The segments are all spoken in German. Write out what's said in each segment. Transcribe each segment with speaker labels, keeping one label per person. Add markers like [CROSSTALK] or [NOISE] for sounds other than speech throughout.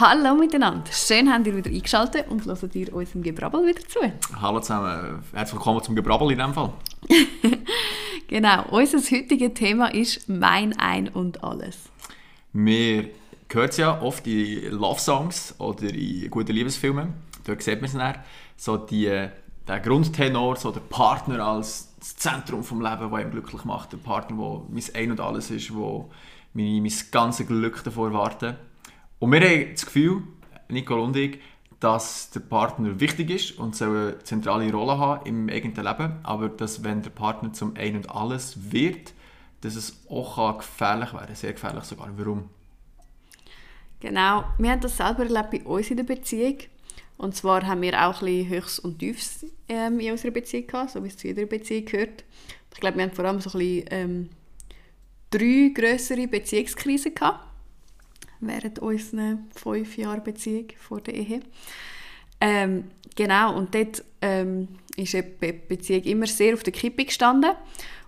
Speaker 1: Hallo miteinander, schön habt ihr wieder eingeschaltet und hört ihr unserem Gebrabbel wieder zu.
Speaker 2: Hallo zusammen, herzlich willkommen zum Gebrabbel in diesem Fall. [LAUGHS]
Speaker 1: genau, unser heutiges Thema ist «Mein Ein und Alles».
Speaker 2: Wir hören es ja oft in Love-Songs oder in guten Liebesfilmen, dort sieht man es dann, so die, der Grundtenor, so der Partner als das Zentrum des Lebens, der ihn glücklich macht, der Partner, der mein Ein und Alles ist, der mein, mein ganzes Glück davor wartet. Und wir haben das Gefühl, Nicole und ich, dass der Partner wichtig ist und soll eine zentrale Rolle haben im eigenen Leben, aber dass wenn der Partner zum Ein und Alles wird, dass es auch gefährlich werden kann, sehr gefährlich sogar. Warum?
Speaker 1: Genau, wir haben das selber erlebt bei uns in der Beziehung. Und zwar haben wir auch ein Höchst und Tiefs ähm, in unserer Beziehung gehabt, so wie es zu jeder Beziehung gehört. Ich glaube, wir haben vor allem so ein bisschen ähm, drei größere Beziehungskrisen gehabt während unserer fünf Jahre Beziehung vor der Ehe. Ähm, genau, und dort ähm, ist die Beziehung immer sehr auf der Kippe gestanden.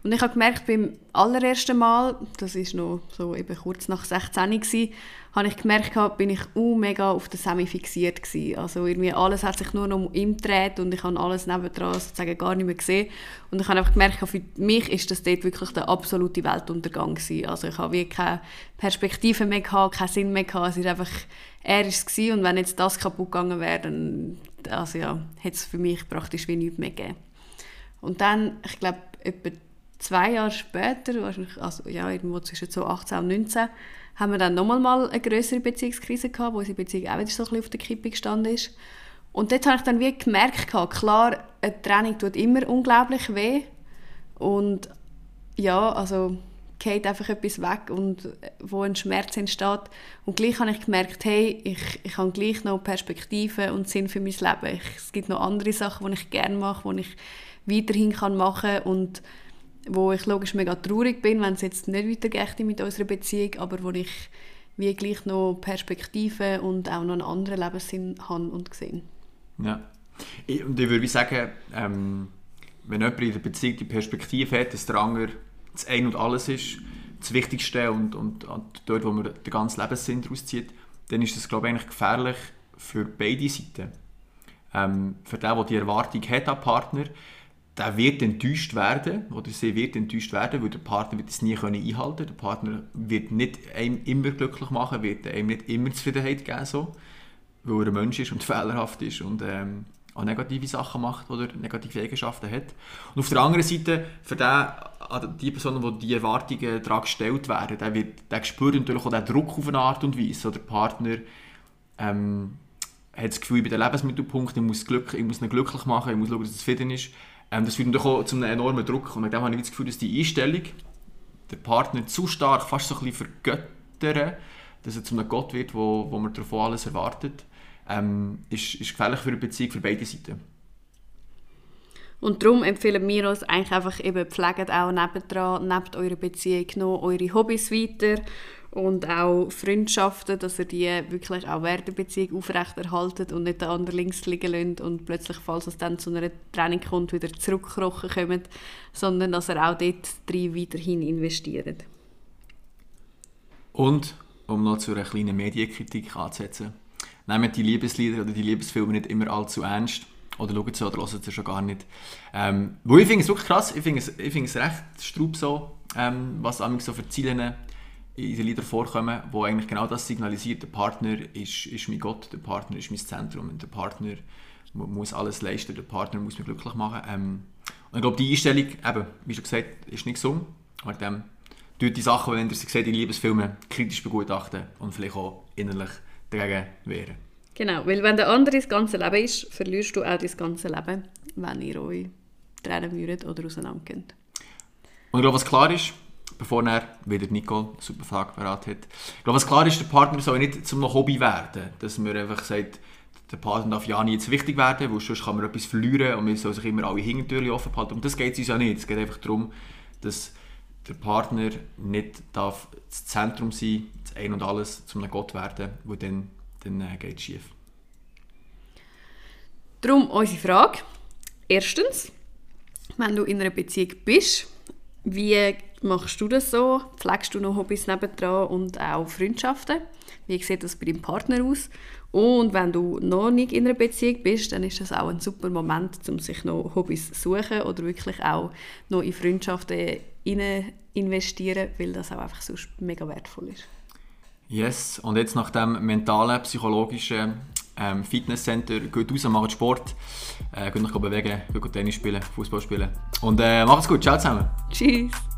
Speaker 1: Und ich habe gemerkt, beim allerersten Mal, das ist noch so eben kurz nach 16 gewesen, habe ich gemerkt, bin ich uh, mega auf den Semi fixiert gewesen. Also irgendwie alles hat sich nur noch um ihn gedreht und ich habe alles nebendran sozusagen gar nicht mehr gesehen. Und ich habe einfach gemerkt, für mich ist das dort wirklich der absolute Weltuntergang gewesen. Also ich habe wie keine Perspektive mehr gehabt, keinen Sinn mehr gehabt. Es ist einfach, er ist es gewesen und wenn jetzt das kaputt gegangen wäre, dann also ja, hätte es für mich praktisch wie nichts mehr gegeben. Und dann, ich glaube, etwa zwei Jahre später, also ja, irgendwo zwischen so 18 und 19, haben wir dann nochmal mal eine größere Beziehungskrise gehabt, wo unsere Beziehung auch wieder so ein bisschen auf der Kippe gestanden ist. Und dort habe ich dann wie gemerkt, klar, eine Trennung tut immer unglaublich weh. Und ja, also geht einfach etwas weg und wo ein Schmerz entsteht. Und gleich habe ich gemerkt, hey, ich, ich habe gleich noch Perspektive und Sinn für mein Leben. Ich, es gibt noch andere Sachen, die ich gerne mache, die ich weiterhin kann machen kann wo ich logisch mega traurig bin, wenn es jetzt nicht weitergeht mit unserer Beziehung, aber wo ich wie gleich noch Perspektive und auch noch einen anderen Lebenssinn habe und sehe.
Speaker 2: Ja. Und ich würde sagen, ähm, wenn jemand in der Beziehung die Perspektive hat, dass der andere das Ein und Alles ist, das Wichtigste und, und, und dort, wo man den ganzen Lebenssinn daraus zieht, dann ist das, glaube ich, eigentlich gefährlich für beide Seiten. Ähm, für den, der die Erwartung hat an Partner, der wird enttäuscht werden oder sie wird enttäuscht werden, weil der Partner wird es nie können einhalten können. Der Partner wird nicht einem immer glücklich machen, wird einem nicht immer Zufriedenheit geben, so, weil er ein Mensch ist und [LAUGHS] fehlerhaft ist und ähm, auch negative Sachen macht oder negative Eigenschaften hat. Und auf der anderen Seite, für den, die Personen, wo die Erwartungen daran gestellt werden, der, wird, der spürt natürlich auch den Druck auf eine Art und Weise. So, der Partner ähm, hat das Gefühl, ich bin der Lebensmittelpunkt, ich muss, Glück, ich muss ihn glücklich machen, ich muss schauen, dass er zufrieden ist. Ähm, das führt natürlich auch zu einem enormen Druck. Und mit habe ich das Gefühl, dass die Einstellung, der Partner zu stark fast so ein bisschen vergöttern, dass er zu einem Gott wird, wo, wo man davon alles erwartet, ähm, ist, ist gefährlich für eine Beziehung für beide Seiten.
Speaker 1: Und darum empfehlen wir uns eigentlich einfach eben, pflegt auch nebendran, neben eurer Beziehung noch eure Hobbys weiter und auch Freundschaften, dass ihr die wirklich auch während der Beziehung aufrechterhaltet und nicht den anderen links liegen lässt und plötzlich, falls es dann zu einer Trennung kommt, wieder zurückkrochen kommt, sondern dass ihr auch dort drin weiterhin investiert.
Speaker 2: Und, um noch zu einer kleinen Medienkritik anzusetzen, nehmt die Liebeslieder oder die Liebesfilme nicht immer allzu ernst oder schaut sie oder hört sie schon gar nicht. Ähm, wo ich finde es wirklich krass, ich finde es, ich finde es recht straub so, ähm, was so für Ziele in den Liedern vorkommen, wo eigentlich genau das signalisiert, der Partner ist, ist mein Gott, der Partner ist mein Zentrum und der Partner muss alles leisten, der Partner muss mich glücklich machen. Ähm, und ich glaube, die Einstellung, eben, wie schon gesagt, ist nicht gesund. Aber dem tut die Sachen, wenn ihr sie seht in Liebesfilmen, kritisch begutachten und vielleicht auch innerlich dagegen wehren.
Speaker 1: Genau, weil wenn der andere das ganze Leben ist, verlierst du auch das ganze Leben, wenn ihr euch trennen würdet oder auseinandergeht.
Speaker 2: Und ich glaube, was klar ist, bevor er wieder eine super Frage parat hat. Ich glaube, was klar ist, der Partner soll nicht zum Hobby werden. Dass man einfach sagt, der Partner darf ja nicht zu wichtig werden, weil sonst kann man etwas verlieren und man soll sich immer alle Hintertüren offen halten. Und das geht es uns ja nicht. Es geht einfach darum, dass der Partner nicht darf das Zentrum sein, das Ein und Alles zum Gott werden, wo dann, dann äh, geht es schief.
Speaker 1: Darum unsere Frage. Erstens, wenn du in einer Beziehung bist, wie machst du das so? Pflegst du noch Hobbys nebendran und auch Freundschaften? Wie sieht das bei deinem Partner aus. Und wenn du noch nicht in einer Beziehung bist, dann ist das auch ein super Moment, um sich noch Hobbys zu suchen oder wirklich auch noch in Freundschaften investieren, weil das auch einfach sonst mega wertvoll ist.
Speaker 2: Yes, und jetzt nach dem mentalen, psychologischen ähm, Fitnesscenter, geht raus, macht Sport, äh, geht noch bewegen, geht Tennis spielen, Fußball spielen. Und äh, macht's gut, ciao zusammen.
Speaker 1: Tschüss.